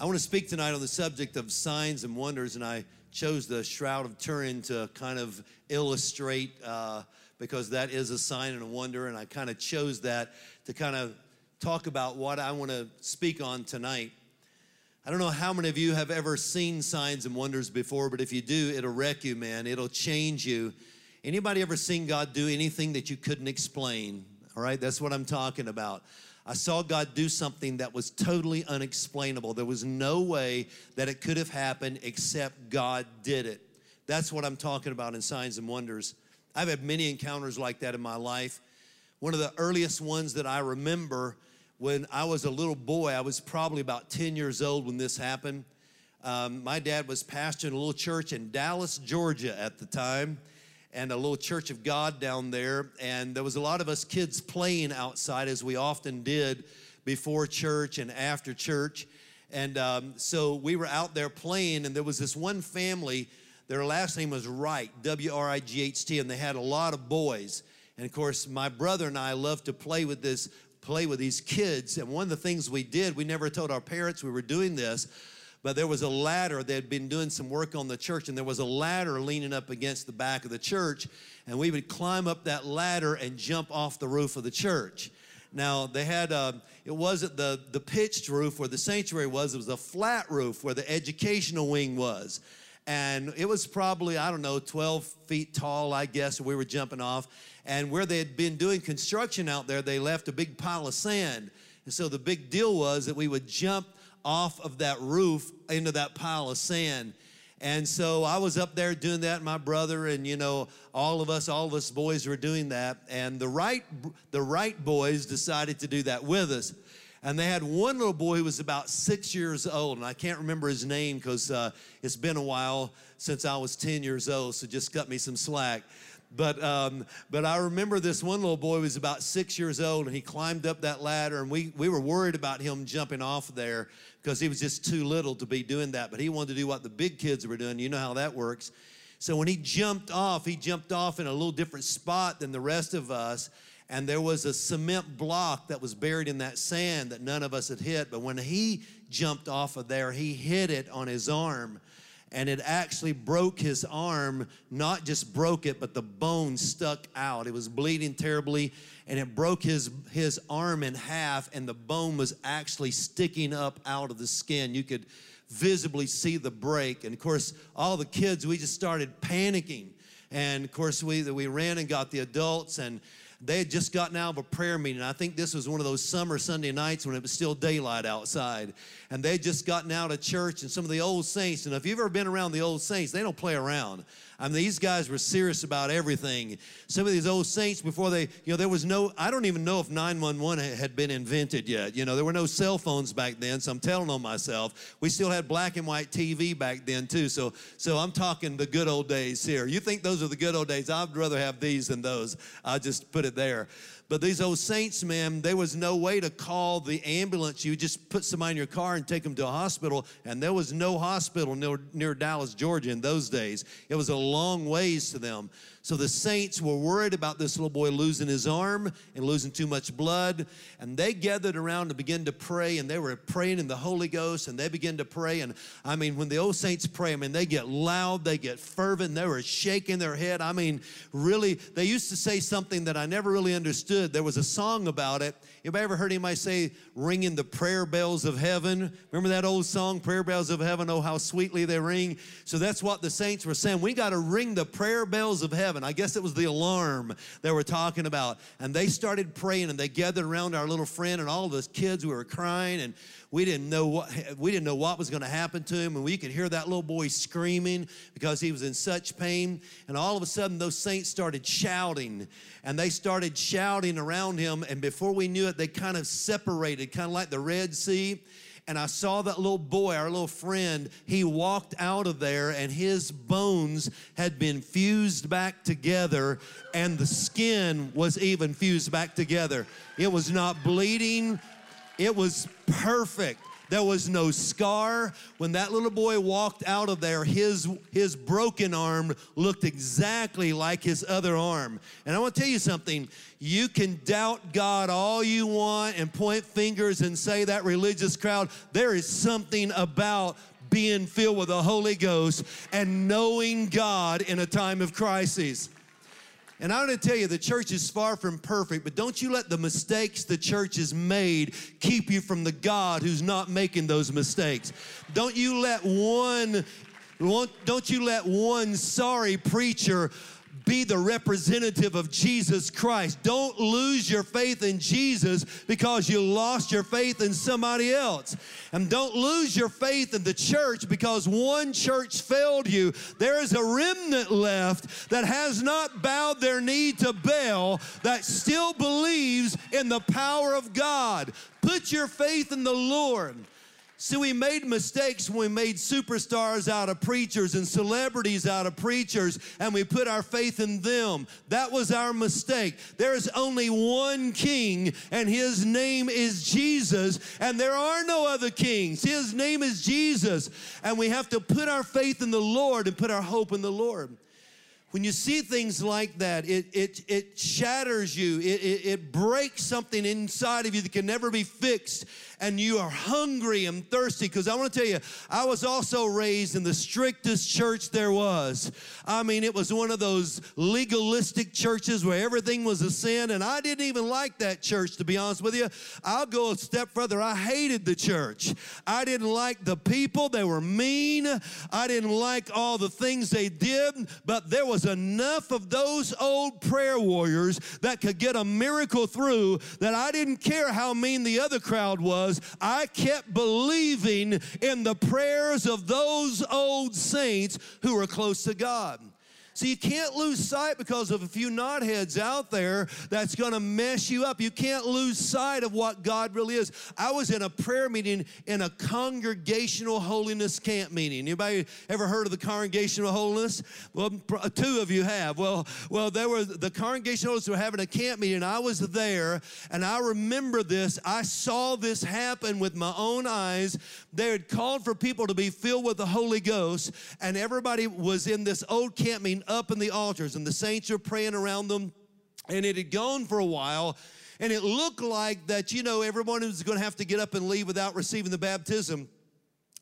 I want to speak tonight on the subject of signs and wonders, and I chose the Shroud of Turin to kind of illustrate uh, because that is a sign and a wonder, and I kind of chose that to kind of talk about what I want to speak on tonight. I don't know how many of you have ever seen signs and wonders before, but if you do, it'll wreck you, man. It'll change you. Anybody ever seen God do anything that you couldn't explain? All right, that's what I'm talking about. I saw God do something that was totally unexplainable. There was no way that it could have happened except God did it. That's what I'm talking about in signs and wonders. I've had many encounters like that in my life. One of the earliest ones that I remember when I was a little boy, I was probably about 10 years old when this happened. Um, my dad was pastoring a little church in Dallas, Georgia at the time and a little church of God down there. And there was a lot of us kids playing outside, as we often did before church and after church. And um, so we were out there playing, and there was this one family. Their last name was Wright, W R I G H T, and they had a lot of boys. And of course, my brother and I loved to play with this, play with these kids. And one of the things we did, we never told our parents we were doing this, but there was a ladder. They had been doing some work on the church, and there was a ladder leaning up against the back of the church. And we would climb up that ladder and jump off the roof of the church. Now they had uh, it wasn't the the pitched roof where the sanctuary was. It was a flat roof where the educational wing was, and it was probably I don't know 12 feet tall, I guess. We were jumping off, and where they had been doing construction out there, they left a big pile of sand. And so the big deal was that we would jump off of that roof into that pile of sand. And so I was up there doing that, my brother, and you know, all of us, all of us boys were doing that. And the Wright, the Wright boys decided to do that with us. And they had one little boy who was about six years old, and I can't remember his name because uh, it's been a while since I was 10 years old, so just cut me some slack. But, um, but I remember this one little boy was about six years old and he climbed up that ladder and we, we were worried about him jumping off there because he was just too little to be doing that. But he wanted to do what the big kids were doing. You know how that works. So when he jumped off, he jumped off in a little different spot than the rest of us. And there was a cement block that was buried in that sand that none of us had hit. But when he jumped off of there, he hit it on his arm and it actually broke his arm, not just broke it, but the bone stuck out. It was bleeding terribly, and it broke his, his arm in half, and the bone was actually sticking up out of the skin. You could visibly see the break. And of course, all the kids, we just started panicking. And of course, we, we ran and got the adults, and they had just gotten out of a prayer meeting. I think this was one of those summer Sunday nights when it was still daylight outside. And they had just gotten out of church, and some of the old saints, and if you've ever been around the old saints, they don't play around. I mean, these guys were serious about everything. Some of these old saints, before they, you know, there was no, I don't even know if 911 had been invented yet. You know, there were no cell phones back then, so I'm telling on myself. We still had black and white TV back then, too. So, so I'm talking the good old days here. You think those are the good old days? I'd rather have these than those. I just put it there. But these old saints, man, there was no way to call the ambulance. You just put somebody in your car and take them to a hospital, and there was no hospital near, near Dallas, Georgia in those days. It was a long ways to them. So the saints were worried about this little boy losing his arm and losing too much blood. And they gathered around to begin to pray, and they were praying in the Holy Ghost, and they began to pray. And I mean, when the old saints pray, I mean, they get loud, they get fervent, they were shaking their head. I mean, really, they used to say something that I never really understood. There was a song about it. Anybody ever heard anybody say, ringing the prayer bells of heaven? Remember that old song, Prayer Bells of Heaven? Oh, how sweetly they ring. So that's what the saints were saying. We got to ring the prayer bells of heaven. I guess it was the alarm they were talking about. And they started praying and they gathered around our little friend and all of us kids who were crying and we didn't know what we didn't know what was going to happen to him and we could hear that little boy screaming because he was in such pain. And all of a sudden those saints started shouting and they started shouting around him. And before we knew it they kind of separated kind of like the red sea. And I saw that little boy, our little friend, he walked out of there and his bones had been fused back together and the skin was even fused back together. It was not bleeding, it was perfect. There was no scar. When that little boy walked out of there, his, his broken arm looked exactly like his other arm. And I want to tell you something. You can doubt God all you want and point fingers and say that religious crowd. There is something about being filled with the Holy Ghost and knowing God in a time of crisis. And I'm going to tell you, the church is far from perfect, but don't you let the mistakes the church has made keep you from the God who's not making those mistakes. Don't you let one, don't you let one sorry preacher be the representative of Jesus Christ. Don't lose your faith in Jesus because you lost your faith in somebody else. And don't lose your faith in the church because one church failed you. There is a remnant left that has not bowed their knee to Baal that still believes in the power of God. Put your faith in the Lord. See, we made mistakes when we made superstars out of preachers and celebrities out of preachers, and we put our faith in them. That was our mistake. There is only one king, and his name is Jesus, and there are no other kings. His name is Jesus, and we have to put our faith in the Lord and put our hope in the Lord when you see things like that, it, it, it shatters you, it, it, it, breaks something inside of you that can never be fixed, and you are hungry and thirsty. Because I want to tell you, I was also raised in the strictest church there was. I mean, it was one of those legalistic churches where everything was a sin, and I didn't even like that church, to be honest with you. I'll go a step further. I hated the church. I didn't like the people, they were mean. I didn't like all the things they did, but there was was enough of those old prayer warriors that could get a miracle through that I didn't care how mean the other crowd was. I kept believing in the prayers of those old saints who were close to God. So you can't lose sight because of a few knotheads out there that's going to mess you up. You can't lose sight of what God really is. I was in a prayer meeting in a congregational holiness camp meeting. Anybody ever heard of the congregational holiness? Well, uh, two of you have. Well, well, there were the congregational holiness were having a camp meeting. I was there, and I remember this. I saw this happen with my own eyes. They had called for people to be filled with the Holy Ghost, and everybody was in this old camp meeting up in the altars, and the saints are praying around them. And it had gone for a while, and it looked like that, you know, everyone was going to have to get up and leave without receiving the baptism.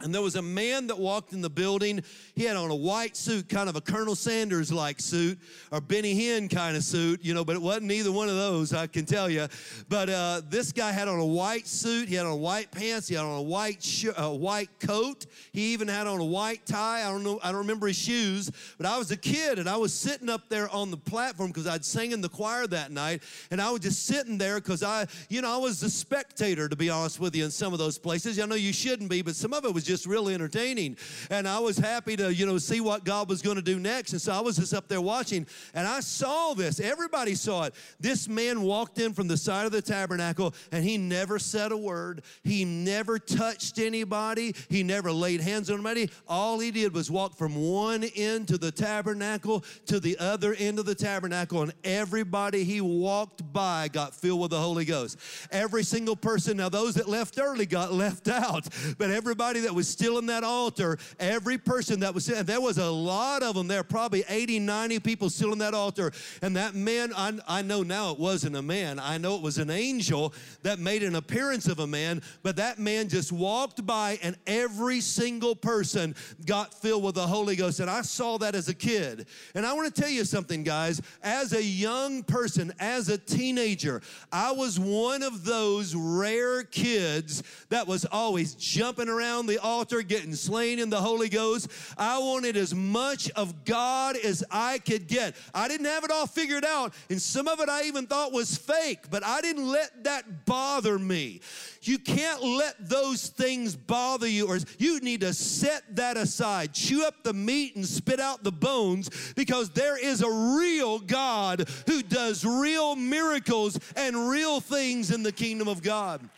And there was a man that walked in the building. He had on a white suit, kind of a Colonel Sanders like suit, or Benny Hinn kind of suit, you know, but it wasn't either one of those, I can tell you. But uh, this guy had on a white suit, he had on white pants, he had on a white, sh- uh, white coat, he even had on a white tie. I don't know, I don't remember his shoes, but I was a kid and I was sitting up there on the platform because I'd sang in the choir that night, and I was just sitting there because I, you know, I was a spectator, to be honest with you, in some of those places. I know you shouldn't be, but some of it was just really entertaining. And I was happy to, you know, see what God was going to do next. And so I was just up there watching, and I saw this. Everybody saw it. This man walked in from the side of the tabernacle, and he never said a word. He never touched anybody. He never laid hands on anybody. All he did was walk from one end to the tabernacle to the other end of the tabernacle, and everybody he walked by got filled with the Holy Ghost. Every single person, now those that left early got left out, but everybody that was still in that altar, every person that was, there was a lot of them there, probably 80, 90 people still in that altar. And that man, I, I know now it wasn't a man, I know it was an angel that made an appearance of a man, but that man just walked by and every single person got filled with the Holy Ghost. And I saw that as a kid. And I want to tell you something, guys. As a young person, as a teenager, I was one of those rare kids that was always jumping around the altar, getting slain in the Holy Ghost. I wanted as much of God as I could get. I didn't have it all figured out, and some of it I even thought was fake, but I didn't let that bother me. You can't let those things bother you, or you need to set that aside. Chew up the meat and spit out the bones because there is a real God who does real miracles and real things in the kingdom of God.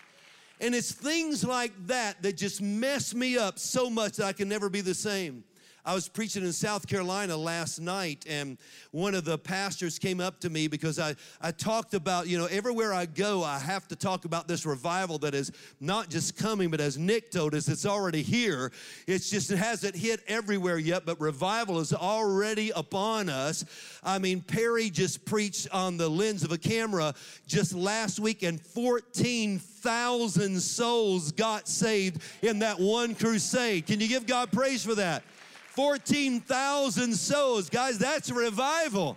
And it's things like that that just mess me up so much that I can never be the same. I was preaching in South Carolina last night, and one of the pastors came up to me because I, I talked about, you know, everywhere I go, I have to talk about this revival that is not just coming, but as Nick told us, it's already here. It's just, it hasn't hit everywhere yet, but revival is already upon us. I mean, Perry just preached on the lens of a camera just last week, and 14,000 souls got saved in that one crusade. Can you give God praise for that? 14,000 souls. Guys, that's revival.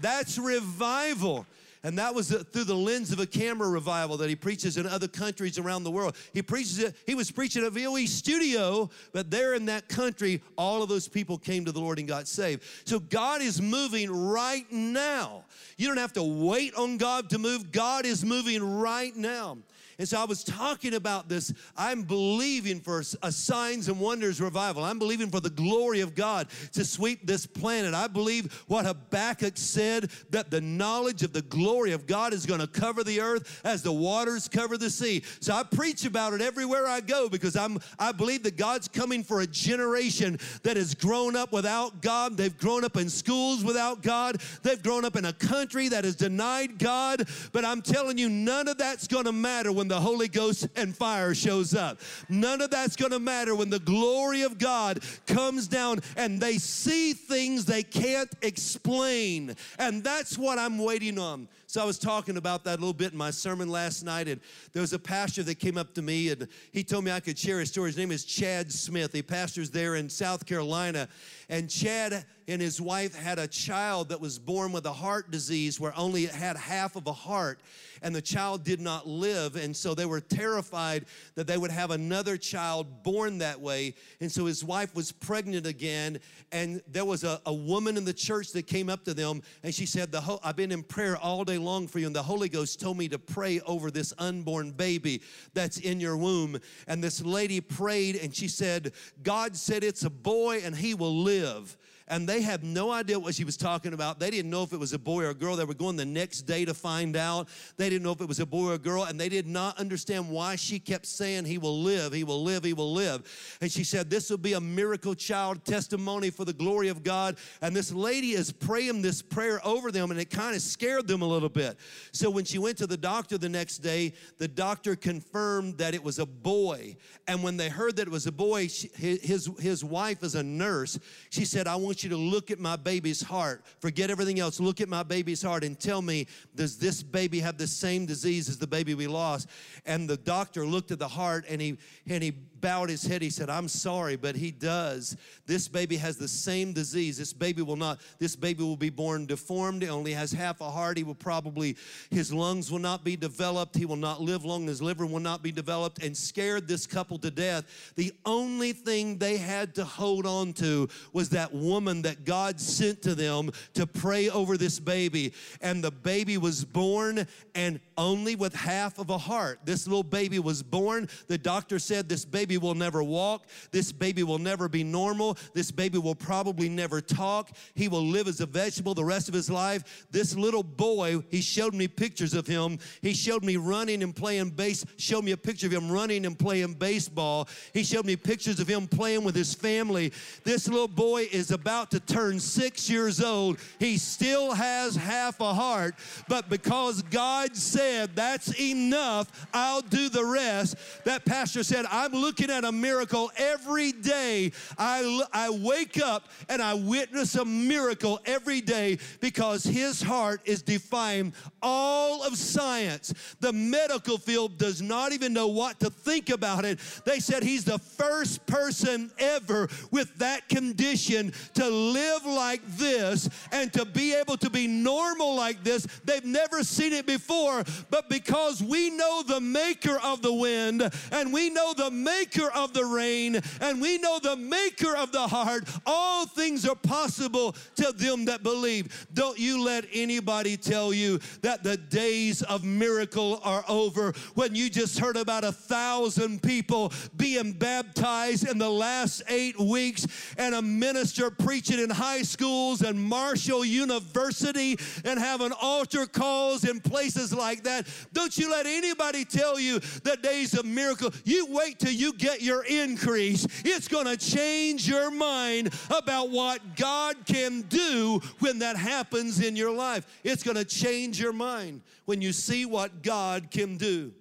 That's revival. And that was uh, through the lens of a camera revival that he preaches in other countries around the world. He preaches it, he was preaching at VOE studio, but there in that country, all of those people came to the Lord and got saved. So God is moving right now. You don't have to wait on God to move, God is moving right now. And so I was talking about this. I'm believing for a signs and wonders revival. I'm believing for the glory of God to sweep this planet. I believe what Habakkuk said that the knowledge of the glory of God is going to cover the earth as the waters cover the sea. So I preach about it everywhere I go because I'm I believe that God's coming for a generation that has grown up without God. They've grown up in schools without God. They've grown up in a country that has denied God. But I'm telling you, none of that's going to matter when the Holy Ghost and fire shows up. None of that's going to matter when the glory of God comes down and they see things they can't explain. And that's what I'm waiting on. So I was talking about that a little bit in my sermon last night, and there was a pastor that came up to me and he told me I could share his story. His name is Chad Smith. He pastors there in South Carolina. And Chad and his wife had a child that was born with a heart disease where only it had half of a heart and the child did not live. And so they were terrified that they would have another child born that way. And so his wife was pregnant again. And there was a, a woman in the church that came up to them and she said, the I've been in prayer all day long for you, and the Holy Ghost told me to pray over this unborn baby that's in your womb. And this lady prayed and she said, God said it's a boy and he will live live and they have no idea what she was talking about. They didn't know if it was a boy or a girl. They were going the next day to find out. They didn't know if it was a boy or a girl, and they did not understand why she kept saying, He will live, He will live, He will live. And she said, This will be a miracle child testimony for the glory of God. And this lady is praying this prayer over them, and it kind of scared them a little bit. So when she went to the doctor the next day, the doctor confirmed that it was a boy. And when they heard that it was a boy, she, his, his wife is a nurse. She said, I want want you to look at my baby's heart. Forget everything else. Look at my baby's heart and tell me, does this baby have the same disease as the baby we lost? And the doctor looked at the heart and he and he bowed his head. He said, I'm sorry, but he does. This baby has the same disease. This baby will not, this baby will be born deformed. He only has half a heart. He will probably, his lungs will not be developed. He will not live long. His liver will not be developed and scared this couple to death. The only thing they had to hold on to was that woman that God sent to them to pray over this baby. And the baby was born and only with half of a heart. This little baby was born. The doctor said this baby baby will never walk. This baby will never be normal. This baby will probably never talk. He will live as a vegetable the rest of his life. This little boy, he showed me pictures of him. He showed me running and playing bass, showed me a picture of him running and playing baseball. He showed me pictures of him playing with his family. This little boy is about to turn six years old. He still has half a heart, but because God said that's enough, I'll do the rest. That pastor said, I'm looking looking at a miracle every day. I, I wake up and I witness a miracle every day because his heart is defying all of science. The medical field does not even know what to think about it. They said he's the first person ever with that condition to live like this and to be able to be normal like this. They've never seen it before, but because we know the maker of the wind and we know the maker maker of the rain, and we know the maker of the heart. All things are possible to them that believe. Don't you let anybody tell you that the days of miracle are over when you just heard about a thousand people being baptized in the last eight weeks and a minister preaching in high schools and Marshall University and having altar calls in places like that. Don't you let anybody tell you the days of miracle. You wait till you get your increase, it's going to change your mind about what God can do when that happens in your life. It's going to change your mind when you see what God can do.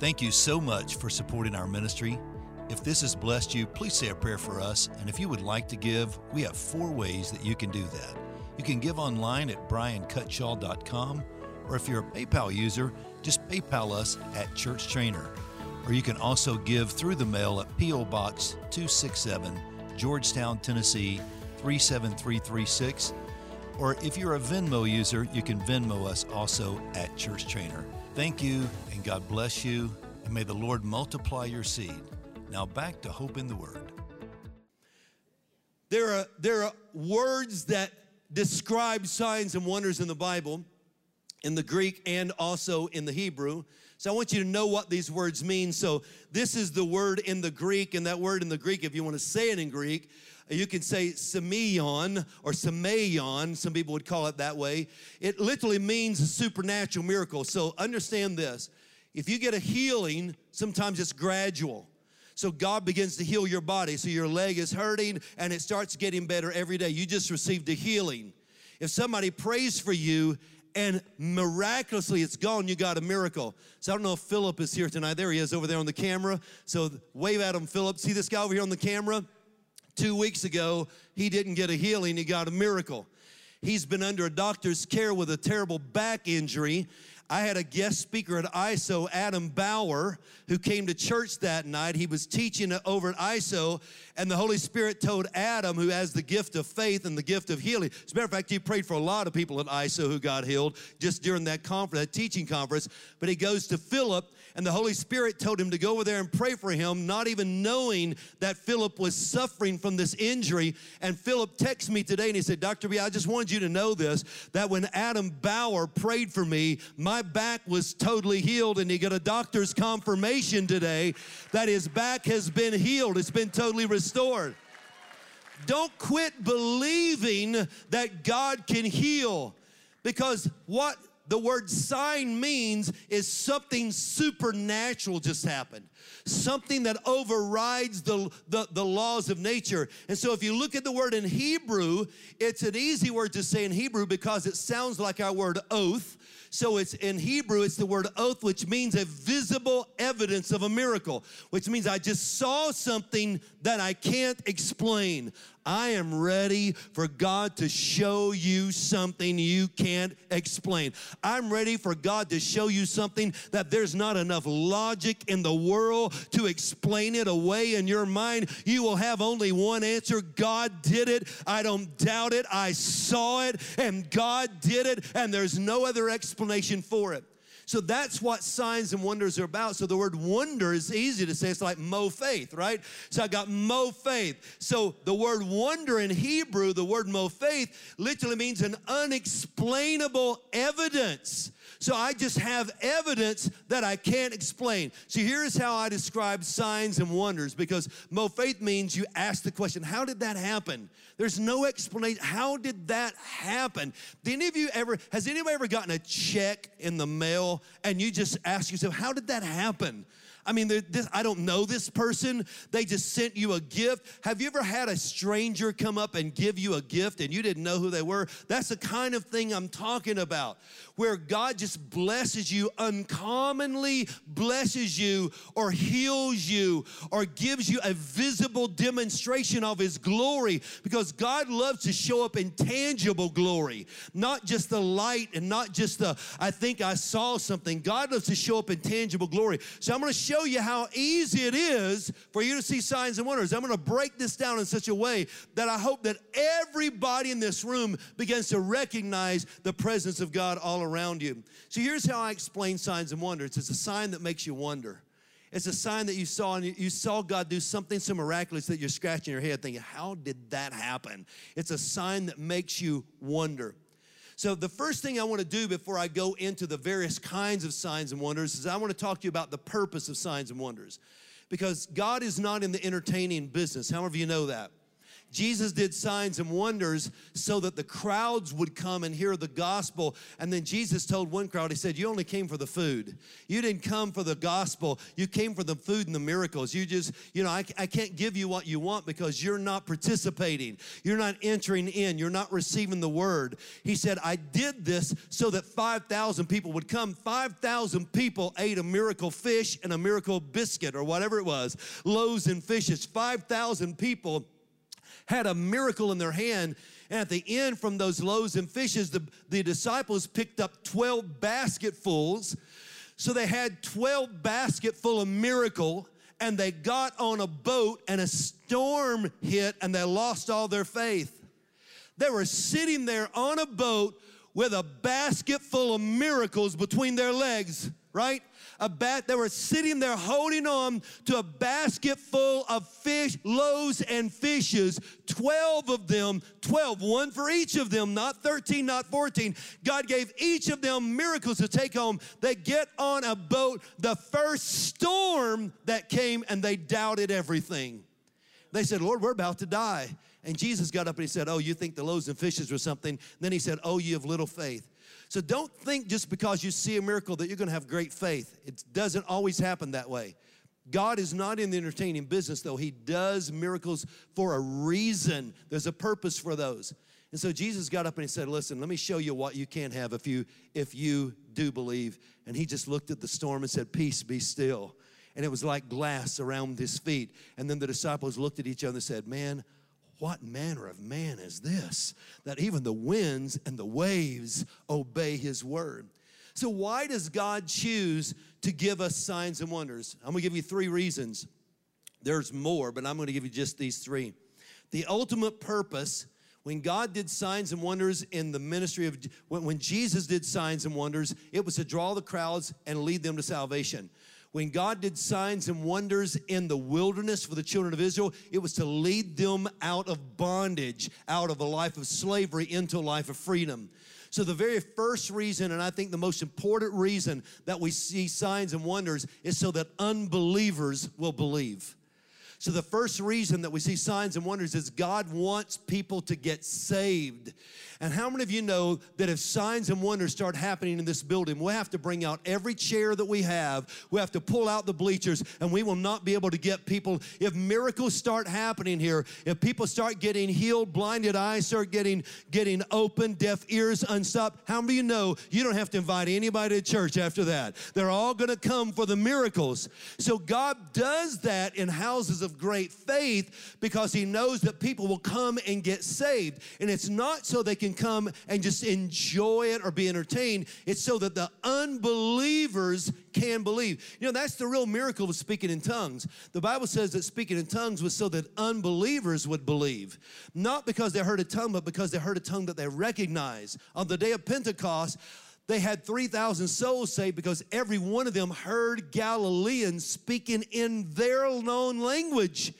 Thank you so much for supporting our ministry. If this has blessed you, please say a prayer for us. And if you would like to give, we have four ways that you can do that. You can give online at briancutshaw.com, or if you're a PayPal user, just PayPal us at Church Trainer. Or you can also give through the mail at P.O. Box 267, Georgetown, Tennessee 37336. Or if you're a Venmo user, you can Venmo us also at Church Trainer. Thank you, and God bless you, and may the Lord multiply your seed. Now back to Hope in the Word. There are, there are words that describe signs and wonders in the Bible, in the Greek and also in the Hebrew. So I want you to know what these words mean. So this is the word in the Greek, and that word in the Greek, if you want to say it in Greek, you can say semeion or semeion. Some people would call it that way. It literally means a supernatural miracle. So understand this. If you get a healing, sometimes it's gradual. So God begins to heal your body. So your leg is hurting and it starts getting better every day. You just received a healing. If somebody prays for you and miraculously it's gone, you got a miracle. So I don't know if Philip is here tonight. There he is over there on the camera. So wave at him, Philip. See this guy over here on the camera? Two weeks ago, he didn't get a healing, he got a miracle. He's been under a doctor's care with a terrible back injury, I had a guest speaker at ISO, Adam Bauer, who came to church that night. He was teaching over at ISO, and the Holy Spirit told Adam, who has the gift of faith and the gift of healing. As a matter of fact, he prayed for a lot of people at ISO who got healed just during that conference, that teaching conference. But he goes to Philip, and the Holy Spirit told him to go over there and pray for him, not even knowing that Philip was suffering from this injury. And Philip texted me today and he said, Dr. B, I just wanted you to know this that when Adam Bauer prayed for me, my back was totally healed. And he got a doctor's confirmation today that his back has been healed, it's been totally restored. Don't quit believing that God can heal because what the word sign means is something supernatural just happened something that overrides the, the, the, laws of nature. And so, if you look at the word in Hebrew, it's an easy word to say in Hebrew because it sounds like our word oath. So, it's in Hebrew, it's the word oath, which means a visible evidence of a miracle, which means I just saw something that I can't explain. I am ready for God to show you something you can't explain. I'm ready for God to show you something that there's not enough logic in the world to explain it away in your mind. You will have only one answer God did it. I don't doubt it. I saw it, and God did it, and there's no other explanation for it. So that's what signs and wonders are about. So the word wonder is easy to say. It's like mo faith, right? So I got mo faith. So the word wonder in Hebrew, the word mo faith, literally means an unexplainable evidence. So I just have evidence that I can't explain. So here's how I describe signs and wonders because mo faith means you ask the question, how did that happen? There's no explanation. How did that happen? Did any of you ever, has anybody ever gotten a check in the mail and you just ask yourself, how did that happen? I mean, this, I don't know this person. They just sent you a gift. Have you ever had a stranger come up and give you a gift and you didn't know who they were? That's the kind of thing I'm talking about, where God just blesses you, uncommonly blesses you, or heals you, or gives you a visible demonstration of His glory, because God loves to show up in tangible glory, not just the light and not just the, I think I saw something. God loves to show up in tangible glory. So I'm going to show show you how easy it is for you to see signs and wonders. I'm going to break this down in such a way that I hope that everybody in this room begins to recognize the presence of God all around you. So here's how I explain signs and wonders it's a sign that makes you wonder. It's a sign that you saw and you saw God do something so miraculous that you're scratching your head thinking, How did that happen? It's a sign that makes you wonder. So, the first thing I want to do before I go into the various kinds of signs and wonders is I want to talk to you about the purpose of signs and wonders. Because God is not in the entertaining business. How many of you know that? Jesus did signs and wonders so that the crowds would come and hear the gospel. And then Jesus told one crowd, He said, You only came for the food. You didn't come for the gospel. You came for the food and the miracles. You just, you know, I, I can't give you what you want because you're not participating. You're not entering in. You're not receiving the word. He said, I did this so that 5,000 people would come. 5,000 people ate a miracle fish and a miracle biscuit or whatever it was, loaves and fishes. 5,000 people had a miracle in their hand. And at the end, from those loaves and fishes, the, the disciples picked up 12 basketfuls. So they had 12 basketful of miracle, and they got on a boat, and a storm hit, and they lost all their faith. They were sitting there on a boat with a basket full of miracles between their legs, right? a bat. They were sitting there holding on to a basket full of fish, loaves, and fishes. 12 of them, 12, one for each of them, not 13, not 14. God gave each of them miracles to take home. They get on a boat, the first storm that came, and they doubted everything. They said, Lord, we're about to die. And Jesus got up and he said, Oh, you think the loaves and fishes were something? Then he said, Oh, you have little faith. So don't think just because you see a miracle that you're going to have great faith. It doesn't always happen that way. God is not in the entertaining business, though. He does miracles for a reason. There's a purpose for those. And so Jesus got up and he said, "Listen, let me show you what you can have if you if you do believe." And he just looked at the storm and said, "Peace, be still." And it was like glass around his feet. And then the disciples looked at each other and said, "Man, what manner of man is this that even the winds and the waves obey his word? So, why does God choose to give us signs and wonders? I'm gonna give you three reasons. There's more, but I'm gonna give you just these three. The ultimate purpose when God did signs and wonders in the ministry of, when, Jesus did signs and wonders, it was to draw the crowds and lead them to salvation. When God did signs and wonders in the wilderness for the children of Israel, it was to lead them out of bondage, out of a life of slavery into a life of freedom. So, the very first reason, and I think the most important reason that we see signs and wonders, is so that unbelievers will believe. So, the first reason that we see signs and wonders is God wants people to get saved. And how many of you know that if signs and wonders start happening in this building, we'll have to bring out every chair that we have, we have to pull out the bleachers, and we will not be able to get people. If miracles start happening here, if people start getting healed, blinded eyes start getting, getting open, deaf ears unstopped, how many of you know you don't have to invite anybody to church after that? They're all gonna come for the miracles. So God does that in houses of great faith because He knows that people will come and get saved. And it's not so they can come and just enjoy it or be entertained. It's so that the unbelievers can believe. You know, that's the real miracle of speaking in tongues. The Bible says that speaking in tongues was so that unbelievers would believe. Not because they heard a tongue, but because they heard a tongue that they recognize. On the day of Pentecost, they had 3,000 souls saved because every one of them heard Galileans speaking in their known language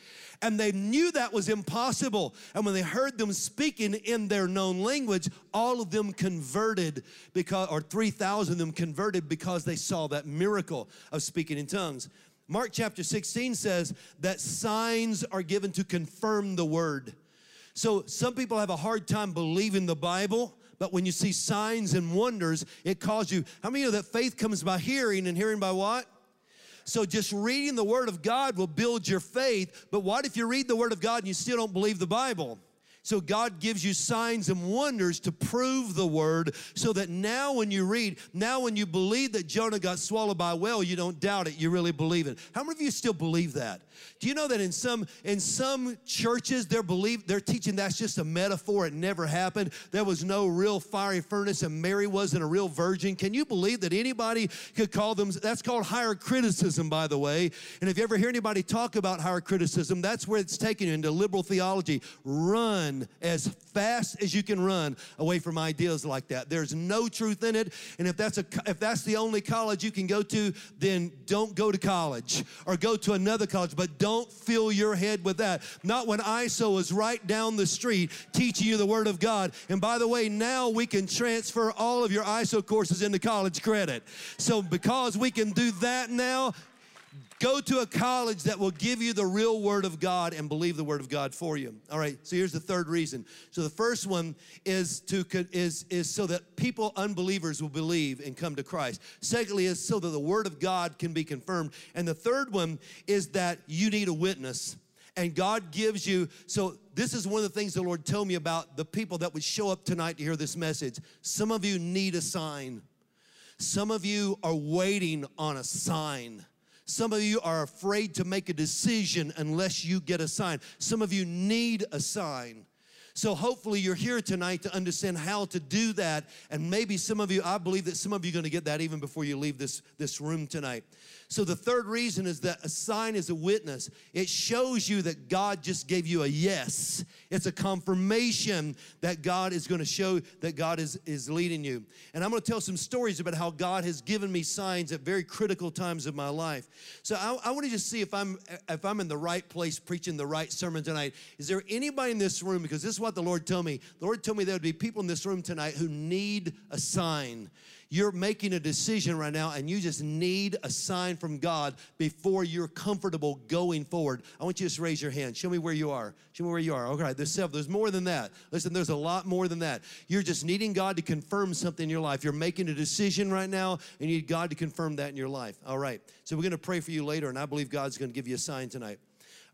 and they knew that was impossible. And when they heard them speaking in their known language, all of them converted because, or 3,000 of them converted because they saw that miracle of speaking in tongues. Mark chapter 16 says that signs are given to confirm the word. So some people have a hard time believing the Bible. But when you see signs and wonders, it calls you. How many of that faith comes by hearing and hearing by what? So just reading the Word of God will build your faith. But what if you read the Word of God and you still don't believe the Bible? So God gives you signs and wonders to prove the word so that now when you read, now when you believe that Jonah got swallowed by a whale, you don't doubt it, you really believe it. How many of you still believe that? Do you know that in some in some churches they're believe they're teaching that's just a metaphor, it never happened. There was no real fiery furnace and Mary wasn't a real virgin. Can you believe that anybody could call them that's called higher criticism by the way. And if you ever hear anybody talk about higher criticism, that's where it's taken you into liberal theology. Run as fast as you can run away from ideas like that. There's no truth in it, and if that's a if that's the only college you can go to, then don't go to college or go to another college, but don't fill your head with that. Not when ISO is right down the street teaching you the Word of God. And by the way, now we can transfer all of your ISO courses into college credit. So because we can do that now, Go to a college that will give you the real word of God and believe the word of God for you. All right. So here's the third reason. So the first one is to is is so that people unbelievers will believe and come to Christ. Secondly is so that the word of God can be confirmed. And the third one is that you need a witness and God gives you. So, this is one of the things the Lord told me about the people that would show up tonight to hear this message. Some of you need a sign, some of you are waiting on a sign. Some of you are afraid to make a decision unless you get a sign. Some of you need a sign. So hopefully you're here tonight to understand how to do that. And maybe some of you, I believe that some of you are going to get that even before you leave this, this room tonight. So the third reason is that a sign is a witness. It shows you that God just gave you a yes. It's a confirmation that God is going to show that God is, is leading you. And I'm going to tell some stories about how God has given me signs at very critical times of my life. So I, I want to just see if I'm if I'm in the right place preaching the right sermon tonight. Is there anybody in this room? Because this is what the Lord told me. The Lord told me there would be people in this room tonight who need a sign. You're making a decision right now and you just need a sign from God before you're comfortable going forward. I want you to just raise your hand. Show me where you are. Show me where you are. Okay, there's several. There's more than that. Listen, there's a lot more than that. You're just needing God to confirm something in your life. You're making a decision right now and you need God to confirm that in your life. All right. So we're going to pray for you later and I believe God's going to give you a sign tonight.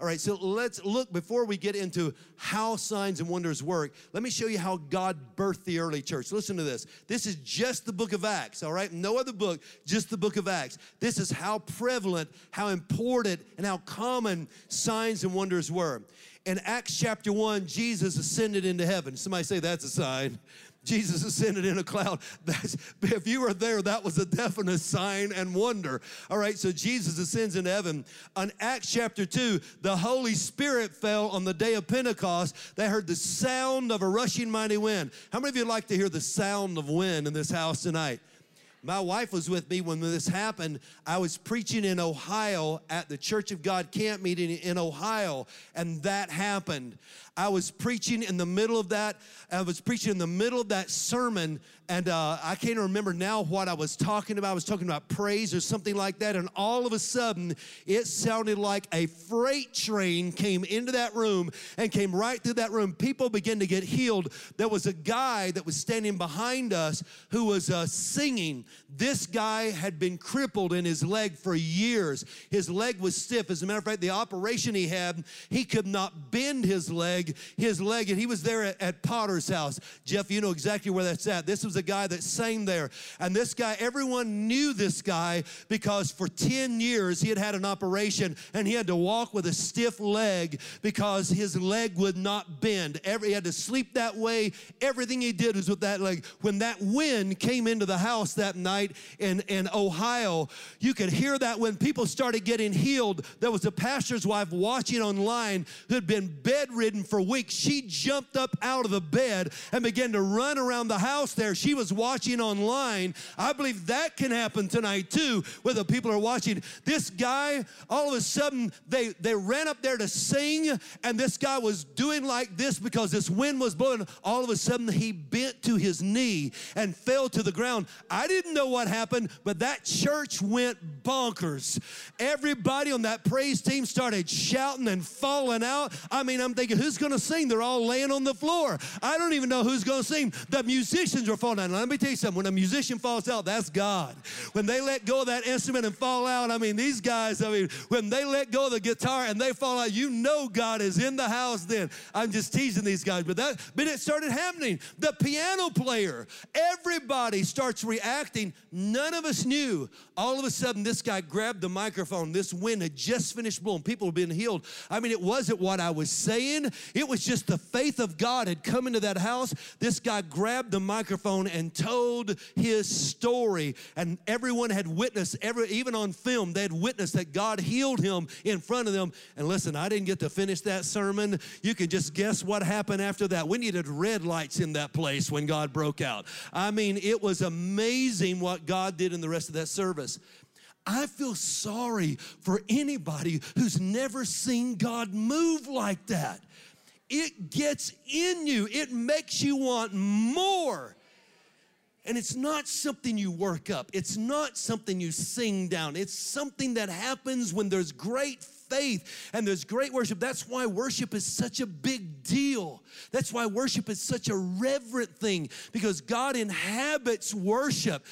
All right, so let's look before we get into how signs and wonders work. Let me show you how God birthed the early church. Listen to this. This is just the book of Acts, all right? No other book, just the book of Acts. This is how prevalent, how important, and how common signs and wonders were. In Acts chapter 1, Jesus ascended into heaven. Somebody say that's a sign. Jesus ascended in a cloud. That's, if you were there, that was a definite sign and wonder. All right, so Jesus ascends in heaven. On Acts chapter 2, the Holy Spirit fell on the day of Pentecost. They heard the sound of a rushing mighty wind. How many of you like to hear the sound of wind in this house tonight? My wife was with me when this happened. I was preaching in Ohio at the Church of God camp meeting in Ohio, and that happened. I was preaching in the middle of that. I was preaching in the middle of that sermon, and uh, I can't remember now what I was talking about. I was talking about praise or something like that, and all of a sudden, it sounded like a freight train came into that room and came right through that room. People began to get healed. There was a guy that was standing behind us who was uh, singing. This guy had been crippled in his leg for years. His leg was stiff. As a matter of fact, the operation he had, he could not bend his leg leg, his leg, and he was there at, at Potter's house. Jeff, you know exactly where that's at. This was a guy that sang there. And this guy, everyone knew this guy because for 10 years he had had an operation and he had to walk with a stiff leg because his leg would not bend. Every, he had to sleep that way. Everything he did was with that leg. When that wind came into the house that night in, in Ohio, you could hear that when people started getting healed. There was a pastor's wife watching online who had been bedridden for for weeks, she jumped up out of the bed and began to run around the house there. She was watching online. I believe that can happen tonight too, where the people are watching. This guy, all of a sudden, they, they ran up there to sing, and this guy was doing like this because this wind was blowing. All of a sudden, he bent to his knee and fell to the ground. I didn't know what happened, but that church went bonkers. Everybody on that praise team started shouting and falling out. I mean, I'm thinking, who's going to sing? They're all laying on the floor. I don't even know who's going to sing. The musicians are falling out. Let me tell you something. When a musician falls out, that's God. When they let go of that instrument and fall out, I mean, these guys, I mean, when they let go of the guitar and they fall out, you know God is in the house then. I'm just teasing these guys, but that, but it started happening. The piano player, everybody starts reacting. None of us knew. All of a sudden, this guy grabbed the microphone. This wind had just finished blowing. People had been healed. I mean, it wasn't what I was saying. It was just the faith of God had come into that house. This guy grabbed the microphone and told his story. And everyone had witnessed, every, even on film, they had witnessed that God healed him in front of them. And listen, I didn't get to finish that sermon. You can just guess what happened after that. We needed red lights in that place when God broke out. I mean, it was amazing what God did in the rest of that service. I feel sorry for anybody who's never seen God move like that it gets in you, it makes you want more. And it's not something you work up. It's not something you sing down. It's something that happens when there's great faith and there's great worship. That's why worship is such a big deal. That's why worship is such a reverent thing because God inhabits worship.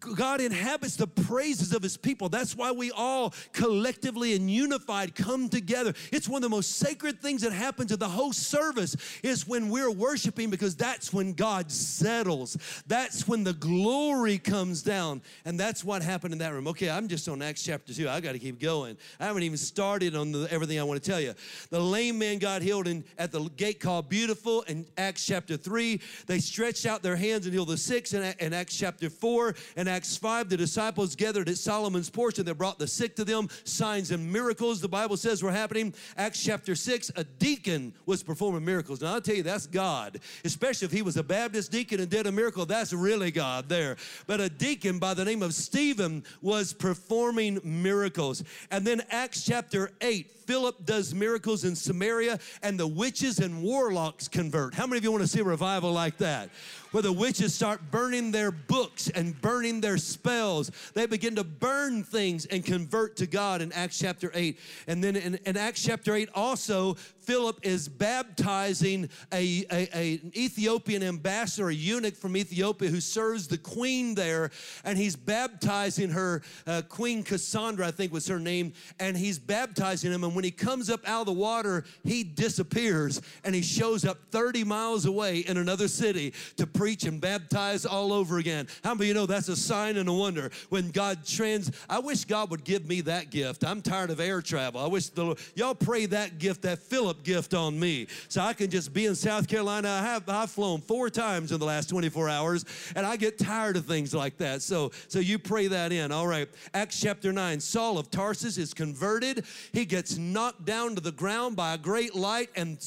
God inhabits the praises of his people. That's why we all collectively and unified come together. It's one of the most sacred things that happens in the whole service is when we're worshiping because that's when God settles. That's when the glory comes down. And that's what happened in that room. Okay, I'm just on Acts chapter 2. I got to keep going. I haven't even started on the, everything I want to tell you. The lame man got healed in, at the gate called Beautiful in Acts chapter 3. They stretched out their hands and healed the sick in, in Acts chapter 4. In Acts 5, the disciples gathered at Solomon's porch and they brought the sick to them. Signs and miracles, the Bible says, were happening. Acts chapter 6, a deacon was performing miracles. Now, I'll tell you, that's God. Especially if he was a Baptist deacon and did a miracle, that's really God there. But a deacon by the name of Stephen was performing miracles. And then Acts chapter 8, Philip does miracles in Samaria and the witches and warlocks convert. How many of you want to see a revival like that? Where the witches start burning their books and burning their spells. They begin to burn things and convert to God in Acts chapter 8. And then in, in Acts chapter 8, also, Philip is baptizing a, a, a, an Ethiopian ambassador, a eunuch from Ethiopia who serves the queen there, and he's baptizing her, uh, Queen Cassandra, I think was her name, and he's baptizing him. And when he comes up out of the water, he disappears and he shows up 30 miles away in another city to preach and baptize all over again. How many of you know that's a sign and a wonder when God trans? I wish God would give me that gift. I'm tired of air travel. I wish the Lord, y'all pray that gift that Philip gift on me. So I can just be in South Carolina. I have I've flown four times in the last 24 hours, and I get tired of things like that. So so you pray that in. All right. Acts chapter 9. Saul of Tarsus is converted. He gets knocked down to the ground by a great light and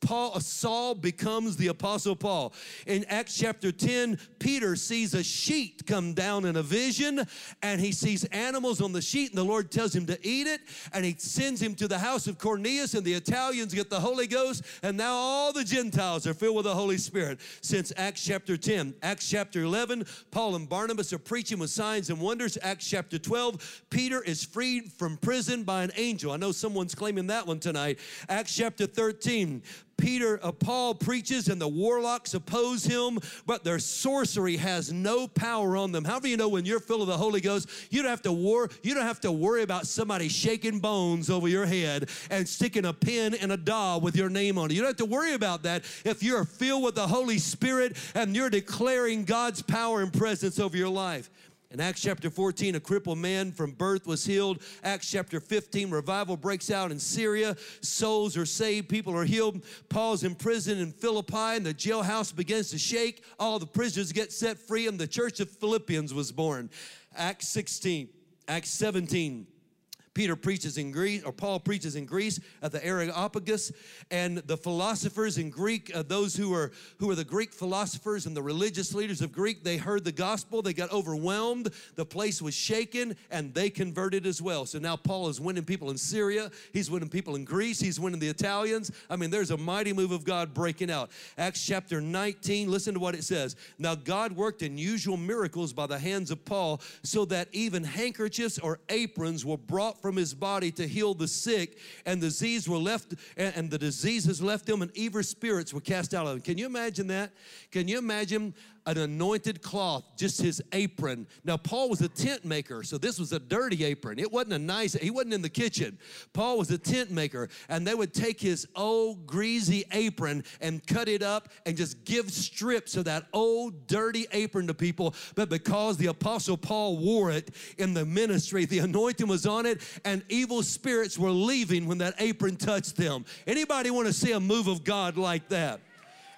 Paul, uh, Saul becomes the Apostle Paul. In Acts chapter 10, Peter sees a sheet come down in a vision, and he sees animals on the sheet, and the Lord tells him to eat it, and he sends him to the house of Cornelius, and the Italians get the Holy Ghost, and now all the Gentiles are filled with the Holy Spirit since Acts chapter 10. Acts chapter 11, Paul and Barnabas are preaching with signs and wonders. Acts chapter 12, Peter is freed from prison by an angel. I know someone's claiming that one tonight. Acts chapter 13, Peter, uh, Paul preaches and the warlocks oppose him, but their sorcery has no power on them. How do you know when you're full of the Holy Ghost, you don't have to war, you don't have to worry about somebody shaking bones over your head and sticking a pin in a doll with your name on it. You don't have to worry about that if you're filled with the Holy Spirit and you're declaring God's power and presence over your life. In Acts chapter 14, a crippled man from birth was healed. Acts chapter 15, revival breaks out in Syria. Souls are saved, people are healed. Paul's in prison in Philippi, and the jailhouse begins to shake. All the prisoners get set free, and the church of Philippians was born. Acts 16, Acts 17, Peter preaches in Greece, or Paul preaches in Greece at the Areopagus, and the philosophers in Greek, uh, those who are who are the Greek philosophers and the religious leaders of Greek, they heard the gospel, they got overwhelmed, the place was shaken, and they converted as well. So now Paul is winning people in Syria, he's winning people in Greece, he's winning the Italians. I mean, there's a mighty move of God breaking out. Acts chapter 19, listen to what it says. Now God worked unusual miracles by the hands of Paul, so that even handkerchiefs or aprons were brought from his body to heal the sick, and the disease were left, and the diseases left him, and evil spirits were cast out of him. Can you imagine that? Can you imagine an anointed cloth, just his apron. Now, Paul was a tent maker, so this was a dirty apron. It wasn't a nice, he wasn't in the kitchen. Paul was a tent maker, and they would take his old greasy apron and cut it up and just give strips of that old dirty apron to people. But because the Apostle Paul wore it in the ministry, the anointing was on it, and evil spirits were leaving when that apron touched them. Anybody want to see a move of God like that?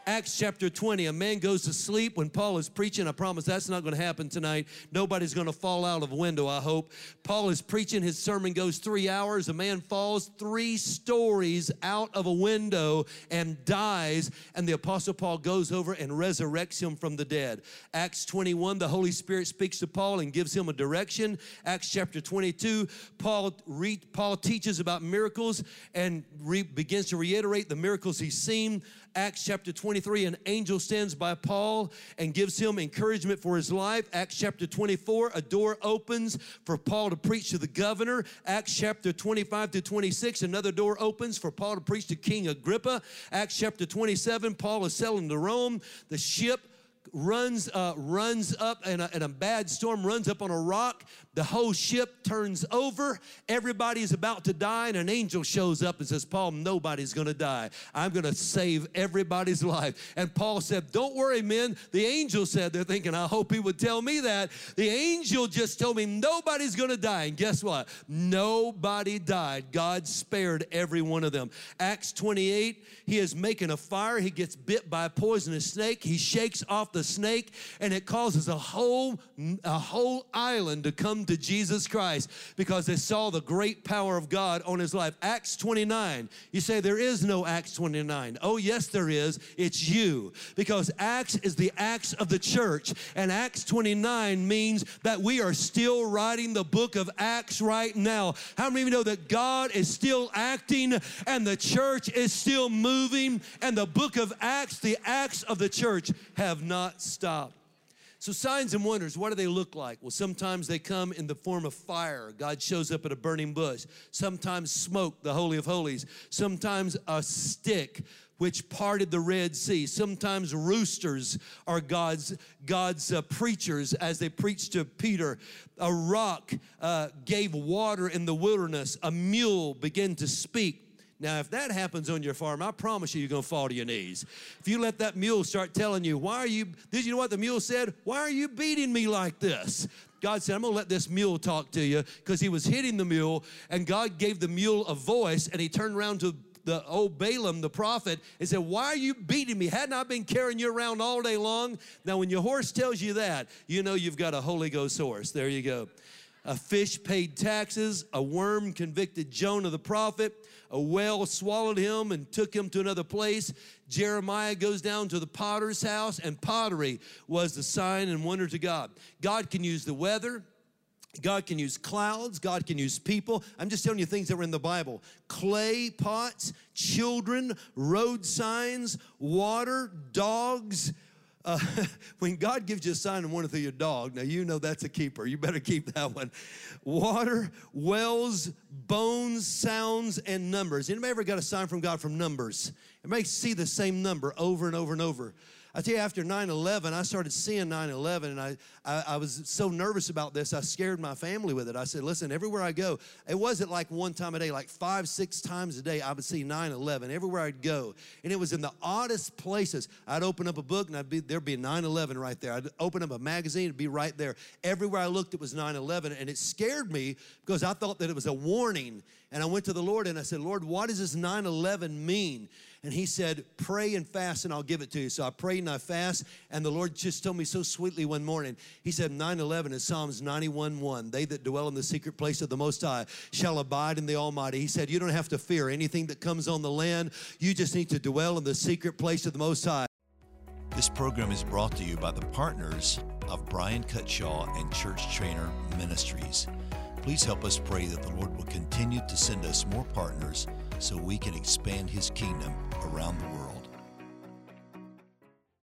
Acts chapter 20, a man goes to sleep when Paul is preaching. I promise that's not going to happen tonight. Nobody's going to fall out of a window, I hope. Paul is preaching, his sermon goes three hours. A man falls three stories out of a window and dies, and the Apostle Paul goes over and resurrects him from the dead. Acts 21, the Holy Spirit speaks to Paul and gives him a direction. Acts chapter 22, Paul, re, Paul teaches about miracles and re, begins to reiterate the miracles he's seen. Acts chapter 23, an angel stands by Paul and gives him encouragement for his life. Acts chapter 24, a door opens for Paul to preach to the governor. Acts chapter 25 to 26, another door opens for Paul to preach to King Agrippa. Acts chapter 27, Paul is sailing to Rome. The ship runs uh, runs up in a, in a bad storm runs up on a rock. The whole ship turns over. Everybody's about to die and an angel shows up and says paul nobody's gonna die. I'm gonna save everybody's life. And paul said don't worry men. The angel said they're thinking i hope he would tell me that. The angel just told me nobody's gonna die. And guess what? Nobody died. God spared every one of them. Acts 28 he is making a fire. He gets bit by a poisonous snake. He shakes off the the snake, and it causes a whole, a whole island to come to Jesus Christ because they saw the great power of God on his life. Acts 29. You say there is no Acts 29. Oh, yes, there is. It's you because Acts is the Acts of the church, and Acts 29 means that we are still writing the book of Acts right now. How many of you know that God is still acting and the church is still moving, and the book of Acts, the Acts of the church, have not not stop. So, signs and wonders, what do they look like? Well, sometimes they come in the form of fire. God shows up at a burning bush. Sometimes smoke, the Holy of Holies. Sometimes a stick, which parted the Red Sea. Sometimes roosters are God's, God's uh, preachers as they preached to Peter. A rock uh, gave water in the wilderness. A mule began to speak. Now, if that happens on your farm, I promise you, you're going to fall to your knees. If you let that mule start telling you, why are you, did you know what the mule said? Why are you beating me like this? God said, I'm going to let this mule talk to you because he was hitting the mule, and God gave the mule a voice, and he turned around to the old Balaam, the prophet, and said, Why are you beating me? Hadn't I been carrying you around all day long? Now, when your horse tells you that, you know you've got a Holy Ghost horse. There you go. A fish paid taxes, a worm convicted Jonah the prophet, a whale swallowed him and took him to another place. Jeremiah goes down to the potter's house, and pottery was the sign and wonder to God. God can use the weather. God can use clouds. God can use people. I'm just telling you things that were in the Bible clay pots, children, road signs, water, dogs uh, when God gives you a sign and wonder through your dog, now you know that's a keeper. You better keep that one. Water, wells, bones, sounds, and numbers. Anybody ever got a sign from God from numbers? It see the same number over and over and over. I tell you, after 9 11, I started seeing 9 11, and I, I, I, was so nervous about this, I scared my family with it. I said, Listen, everywhere I go, it wasn't like one time a day, like five, six times a day, I would see 9 11 everywhere I'd go. And it was in the oddest places. I'd open up a book, and I'd be, there'd be 9 11 right there. I'd open up a magazine, it'd be right there. Everywhere I looked, it was 9 11, and it scared me because I thought that it was a warning. And I went to the Lord and I said, Lord, what does this 9 11 mean? And he said, Pray and fast, and I'll give it to you. So I prayed and I fast, and the Lord just told me so sweetly one morning. He said, 9 11 is Psalms 91 1. They that dwell in the secret place of the Most High shall abide in the Almighty. He said, You don't have to fear anything that comes on the land. You just need to dwell in the secret place of the Most High. This program is brought to you by the partners of Bryan Cutshall and Church Trainer Ministries. Please help us pray that the Lord will continue to send us more partners so we can expand His kingdom around the world.